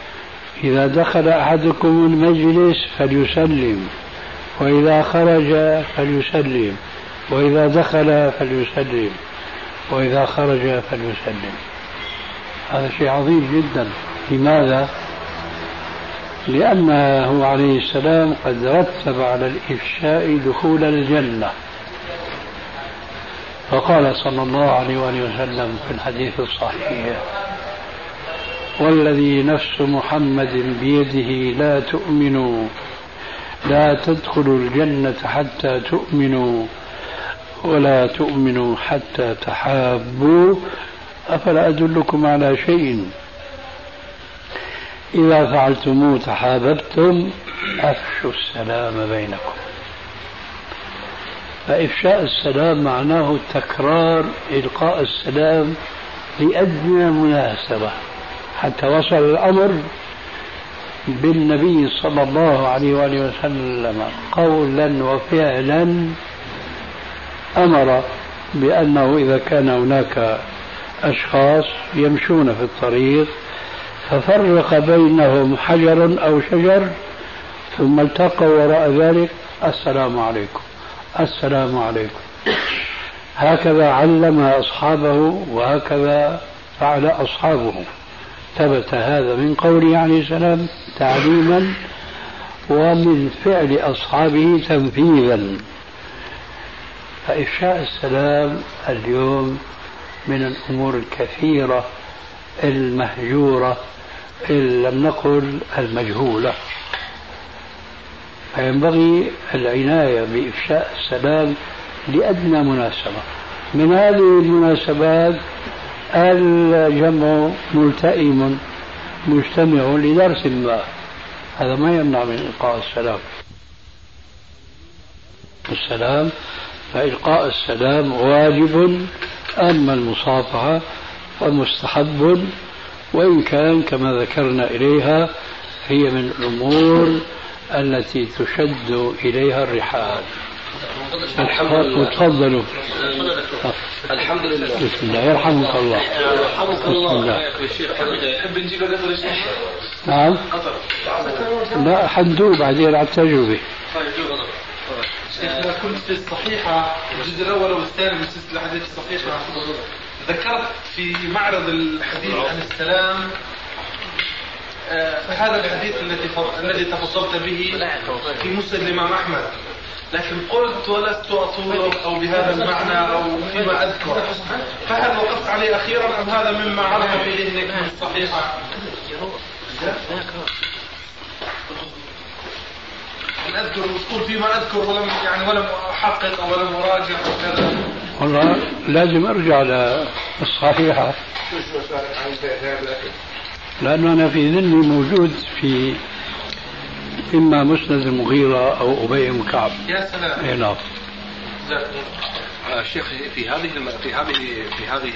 إذا دخل أحدكم المجلس فليسلم وإذا خرج فليسلم وإذا دخل فليسلم وإذا خرج فليسلم. هذا شيء عظيم جدا. لماذا؟ لأنه عليه السلام قد رتب على الإفشاء دخول الجنة. فقال صلى الله عليه وآله وسلم في الحديث الصحيح والذي نفس محمد بيده لا تؤمنوا. لا تدخلوا الجنة حتى تؤمنوا ولا تؤمنوا حتى تحابوا. أفلا أدلكم على شيء؟ إذا فعلتموه تحاببتم أفشوا السلام بينكم. فإفشاء السلام معناه تكرار إلقاء السلام لأدنى مناسبة. حتى وصل الأمر بالنبي صلى الله عليه وآله وسلم قولا وفعلا أمر بأنه إذا كان هناك أشخاص يمشون في الطريق ففرق بينهم حجر أو شجر ثم التقوا وراء ذلك السلام عليكم السلام عليكم. هكذا علم أصحابه وهكذا فعل أصحابه. ثبت هذا من قوله عليه السلام تعليما ومن فعل أصحابه تنفيذا. فإفشاء السلام اليوم من الأمور الكثيرة المهجورة إن لم نقل المجهولة. فينبغي العناية بإفشاء السلام لأدنى مناسبة. من هذه المناسبات الجمع ملتئم مجتمع لدرس ما هذا ما يمنع من إلقاء السلام. السلام فإلقاء السلام واجب أما المصافحة فمستحب وإن كان كما ذكرنا إليها هي من الأمور التي تشد إليها الرحال. الحمد لله. تفضلوا. الحمد لله. بسم الله. يرحمك الله. يرحمك الله. نحب نجيب قطر نعم. لا حندوب بعدين على التجربة شيخنا كنت في الصحيحة الجزء الأول والثاني من سلسلة الحديث الصحيحة ذكرت في معرض الحديث عن السلام آه، فهذا الحديث الذي الذي تفضلت به في مسند الإمام أحمد. لكن قلت ولست أطول أو بهذا المعنى أو فيما أذكر. فهل وقفت عليه أخيرا أم هذا مما عرف في ذهنك من الصحيحة؟ أن أذكر تقول فيما أذكر ولم يعني ولم أحقق أو ولم أراجع وكذا والله لازم أرجع للصحيحة لأنه أنا في ذهني موجود في إما مسند المغيرة أو أبي بن كعب. يا سلام. أي نعم. آه، شيخ في هذه في هذه في هذه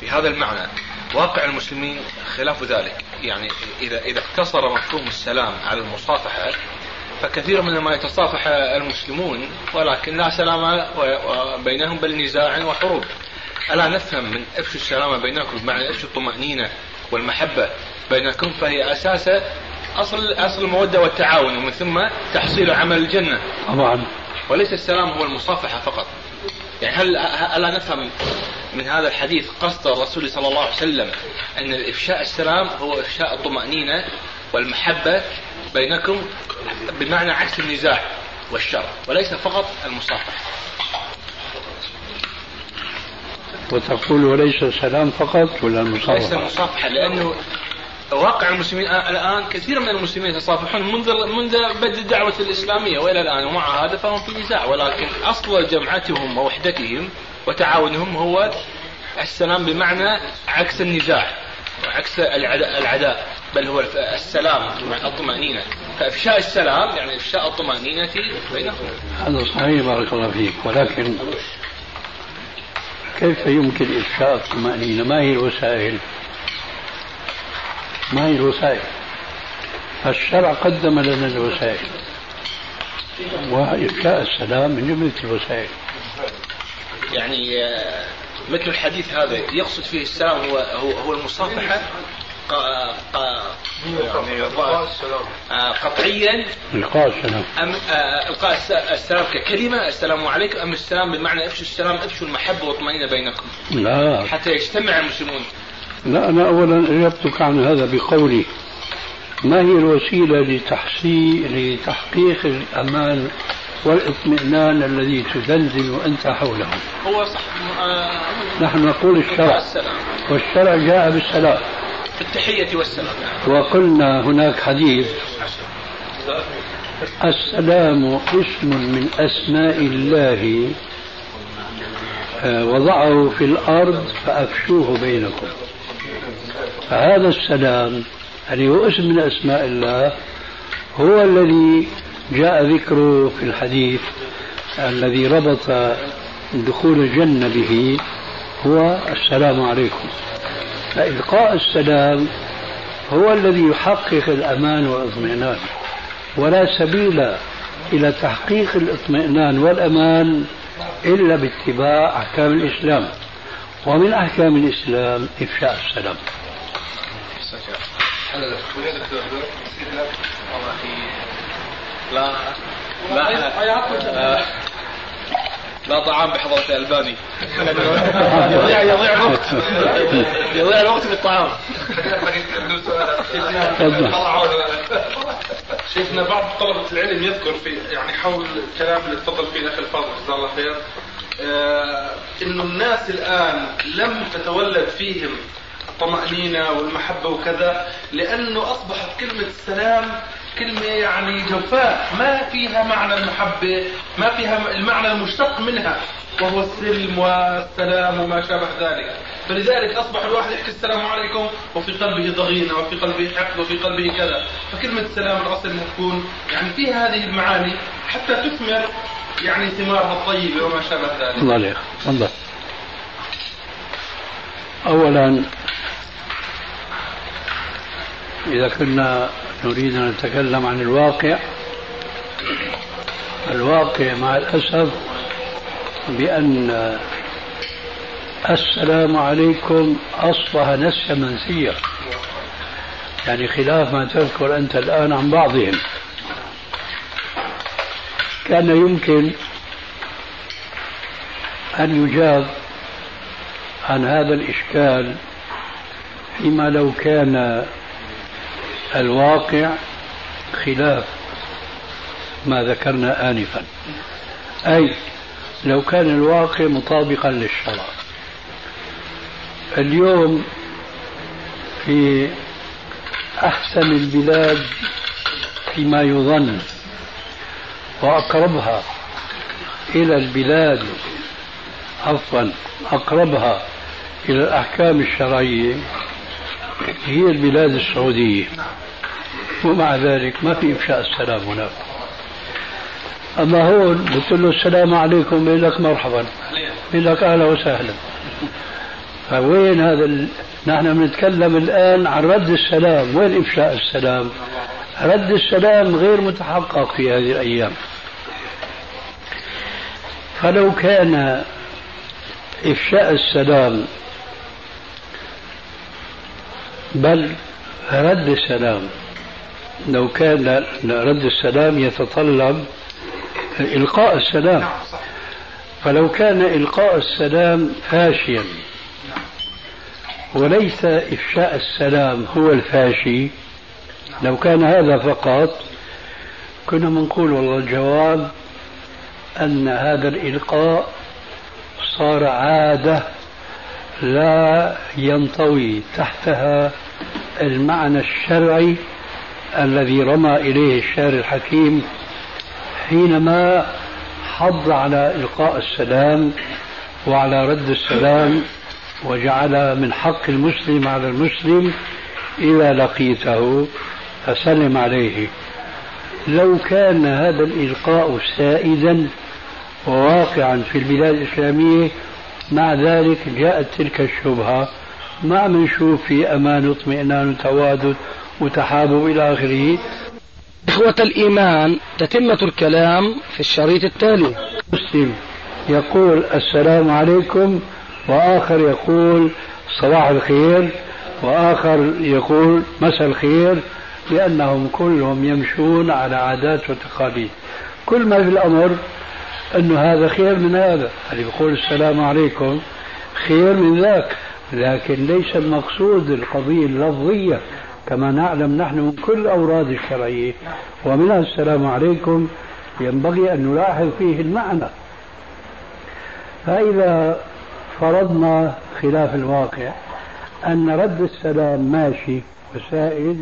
في هذا المعنى واقع المسلمين خلاف ذلك. يعني إذا إذا اقتصر مفهوم السلام على المصافحة فكثير من ما يتصافح المسلمون ولكن لا سلام بينهم بل نزاع وحروب. ألا نفهم من افشوا السلام بينكم بمعنى افشوا الطمأنينة والمحبة بينكم فهي أساس أصل أصل المودة والتعاون ومن ثم تحصيل عمل الجنة طبعا وليس السلام هو المصافحة فقط يعني هل ألا نفهم من هذا الحديث قصد الرسول صلى الله عليه وسلم أن إفشاء السلام هو إفشاء الطمأنينة والمحبة بينكم بمعنى عكس النزاع والشر وليس فقط المصافحة. وتقول وليس السلام فقط ولا المصافحة؟ ليس المصافحة لأنه واقع المسلمين الآن كثير من المسلمين يتصافحون منذ منذ بدء الدعوة الإسلامية. وإلى الآن ومع هذا فهم في نزاع. ولكن أصل جمعتهم ووحدتهم وتعاونهم هو السلام بمعنى عكس النزاع وعكس العداء بل هو السلام الطمأنينة. فإفشاء السلام يعني إفشاء الطمأنينة بينهم. هذا صحيح بارك الله فيك. ولكن كيف يمكن إفشاء الطمأنينة؟ ما هي الوسائل؟ ما هي الوسائل؟ الشرع قدم لنا الوسائل. وإفشاء السلام من جملة الوسائل. يعني آه، مثل الحديث هذا يقصد فيه السلام هو هو, هو المصافحة يعني آه، قطعيا. إلقاء السلام. أم آه، إلقاء السلام ككلمة السلام عليكم أم السلام بمعنى أفشوا السلام أفشوا المحبة والطمأنينة بينكم. لا. حتى يجتمع المسلمون. لا أنا أولا أجبتك عن هذا بقولي ما هي الوسيلة لتحقيق الأمان والإطمئنان الذي تزلزل أنت حوله؟ هو صح. آه نحن نقول الشرع والشرع جاء بالسلام. التحية والسلام. وقلنا هناك حديث السلام اسم من أسماء الله آه، وضعه في الأرض فأفشوه بينكم. فهذا السلام الذي هو اسم من أسماء الله هو الذي جاء ذكره في الحديث الذي ربط دخول الجنة به هو السلام عليكم. فإلقاء السلام هو الذي يحقق الأمان والإطمئنان ولا سبيل إلى تحقيق الإطمئنان والأمان إلا باتباع أحكام الإسلام. ومن أحكام الإسلام إفشاء السلام. لا لا لا طعام بحضرة الألباني يضيع يضيع الوقت يضيع الوقت في الطعام شيخنا بعض طلبة العلم يذكر في يعني حول الكلام اللي تفضل فيه الأخ الفاضل جزاه الله خير. آه إنه الناس الآن لم تتولد فيهم الطمأنينة والمحبة وكذا لأنه أصبحت كلمة السلام كلمة يعني جفاء. ما فيها معنى المحبة ما فيها المعنى المشتق منها وهو السلم والسلام وما شابه ذلك. فلذلك أصبح الواحد يحكي السلام عليكم وفي قلبه ضغينة وفي قلبه حقد وفي قلبه كذا. فكلمة السلام الأصل أنها تكون يعني فيها هذه المعاني حتى تثمر يعني ثمارها الطيبة وما شابه ذلك. الله عليك. الله أولا إذا كنا نريد أن نتكلم عن الواقع الواقع مع الأسف بأن السلام عليكم أصبح نسيا منسيا يعني خلاف ما تذكر أنت الآن عن بعضهم. كان يمكن أن يجاب عن هذا الإشكال فيما لو كان الواقع خلاف ما ذكرنا آنفا. أي لو كان الواقع مطابقا للشرع. اليوم في أحسن البلاد فيما يظن وأقربها إلى البلاد عفوا أقربها إلى الأحكام الشرعية هي البلاد السعودية. ومع ذلك ما في إفشاء السلام هناك أما هون قلت له السلام عليكم بيقول لك مرحبا. بيقول لك أهلا وسهلا. فوين هذا ال... نحن بنتكلم الآن عن رد السلام. وين إفشاء السلام؟ رد السلام غير متحقق في هذه الأيام. فلو كان إفشاء السلام بل رد السلام. لو كان رد السلام يتطلب إلقاء السلام. فلو كان إلقاء السلام فاشيا وليس إفشاء السلام هو الفاشي لو كان هذا فقط كنا بنقول والله الجواب أن هذا الإلقاء صار عادة لا ينطوي تحتها المعنى الشرعي الذي رمى إليه الشاعر الحكيم حينما حض على إلقاء السلام وعلى رد السلام وجعل من حق المسلم على المسلم إذا لقيته فسلم عليه. لو كان هذا الإلقاء سائدا وواقعا في البلاد الإسلامية مع ذلك جاءت تلك الشبهة ما عم نشوف في أمان واطمئنان وتوادد وتحابب إلى آخره. إخوة الإيمان تتمة الكلام في الشريط التالي. مسلم يقول السلام عليكم وآخر يقول صباح الخير وآخر يقول مساء الخير لأنهم كلهم يمشون على عادات وتقاليد. كل ما في الأمر أنه هذا خير من هذا. اللي بيقول السلام عليكم. خير من ذاك. لكن ليس المقصود القضية اللفظية. كما نعلم نحن من كل الأوراد الشرعية. ومنها السلام عليكم. ينبغي أن نلاحظ فيه المعنى. فإذا فرضنا خلاف الواقع أن رد السلام ماشي وسائل